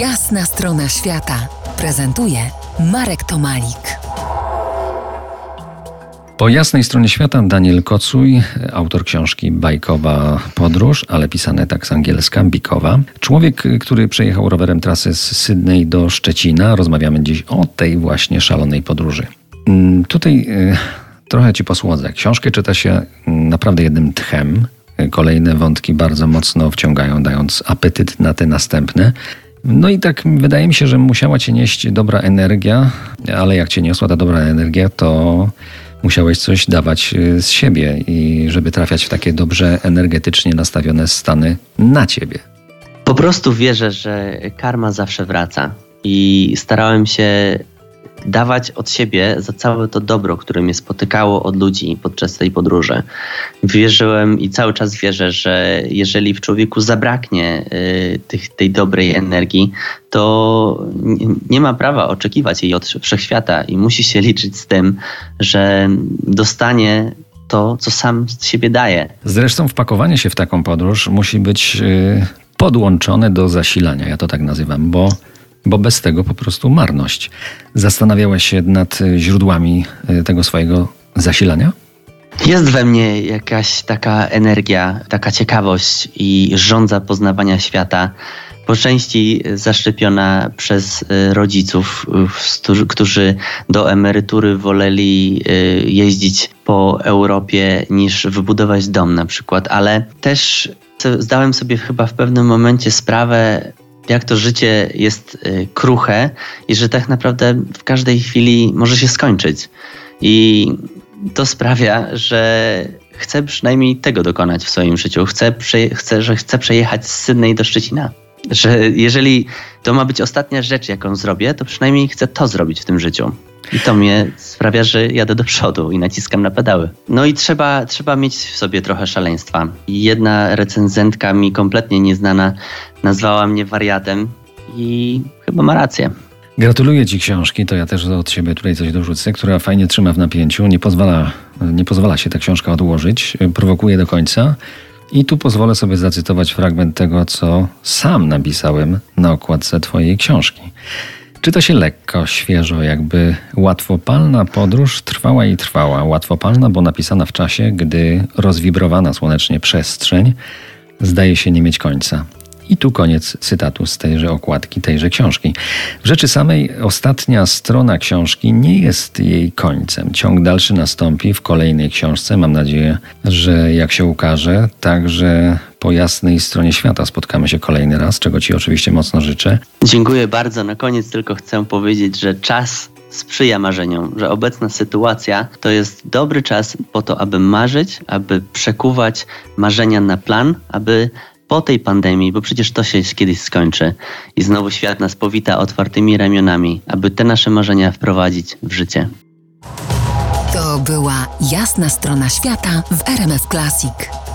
Jasna strona świata prezentuje Marek Tomalik. Po jasnej stronie świata Daniel Kocuj, autor książki Bajkowa Podróż, ale pisane tak z angielska, Bikowa. Człowiek, który przejechał rowerem trasę z Sydney do Szczecina. Rozmawiamy dziś o tej właśnie szalonej podróży. Mm, tutaj y, trochę Ci posłodzę. Książkę czyta się naprawdę jednym tchem. Kolejne wątki bardzo mocno wciągają, dając apetyt na te następne. No i tak wydaje mi się, że musiała cię nieść dobra energia, ale jak cię niosła ta dobra energia, to musiałeś coś dawać y, z siebie i żeby trafiać w takie dobrze energetycznie nastawione stany na ciebie. Po prostu wierzę, że karma zawsze wraca i starałem się dawać od siebie za całe to dobro, które mnie spotykało od ludzi podczas tej podróży. Wierzyłem i cały czas wierzę, że jeżeli w człowieku zabraknie y, tych, tej dobrej energii, to nie ma prawa oczekiwać jej od wszechświata i musi się liczyć z tym, że dostanie to, co sam z siebie daje. Zresztą wpakowanie się w taką podróż musi być y, podłączone do zasilania, ja to tak nazywam, bo bo bez tego po prostu marność. Zastanawiałeś się nad y, źródłami y, tego swojego zasilania? Jest we mnie jakaś taka energia, taka ciekawość i żądza poznawania świata, po części zaszczepiona przez y, rodziców, którzy do emerytury woleli jeździć po Europie niż wybudować dom na przykład, ale też zdałem sobie chyba w pewnym momencie sprawę, jak to życie jest y, kruche i że tak naprawdę w każdej chwili może się skończyć. I to sprawia, że chcę przynajmniej tego dokonać w swoim życiu. Chcę, chcę, że chcę przejechać z Sydney do Szczecina. Że jeżeli to ma być ostatnia rzecz, jaką zrobię, to przynajmniej chcę to zrobić w tym życiu. I to mnie sprawia, że jadę do przodu i naciskam na pedały. No i trzeba, trzeba mieć w sobie trochę szaleństwa. Jedna recenzentka mi kompletnie nieznana nazwała mnie wariatem i chyba ma rację. Gratuluję Ci książki, to ja też od siebie tutaj coś dorzucę, która fajnie trzyma w napięciu, nie pozwala, nie pozwala się ta książka odłożyć, prowokuje do końca. I tu pozwolę sobie zacytować fragment tego, co sam napisałem na okładce Twojej książki. Czyta się lekko, świeżo, jakby łatwopalna podróż trwała i trwała. Łatwopalna, bo napisana w czasie, gdy rozwibrowana słonecznie przestrzeń zdaje się nie mieć końca. I tu koniec cytatu z tejże okładki, tejże książki. W rzeczy samej ostatnia strona książki nie jest jej końcem. Ciąg dalszy nastąpi w kolejnej książce. Mam nadzieję, że jak się ukaże, także po jasnej stronie świata spotkamy się kolejny raz, czego Ci oczywiście mocno życzę. Dziękuję bardzo. Na koniec tylko chcę powiedzieć, że czas sprzyja marzeniom, że obecna sytuacja to jest dobry czas po to, aby marzyć, aby przekuwać marzenia na plan, aby po tej pandemii, bo przecież to się kiedyś skończy i znowu świat nas powita otwartymi ramionami, aby te nasze marzenia wprowadzić w życie. To była jasna strona świata w RMF Classic.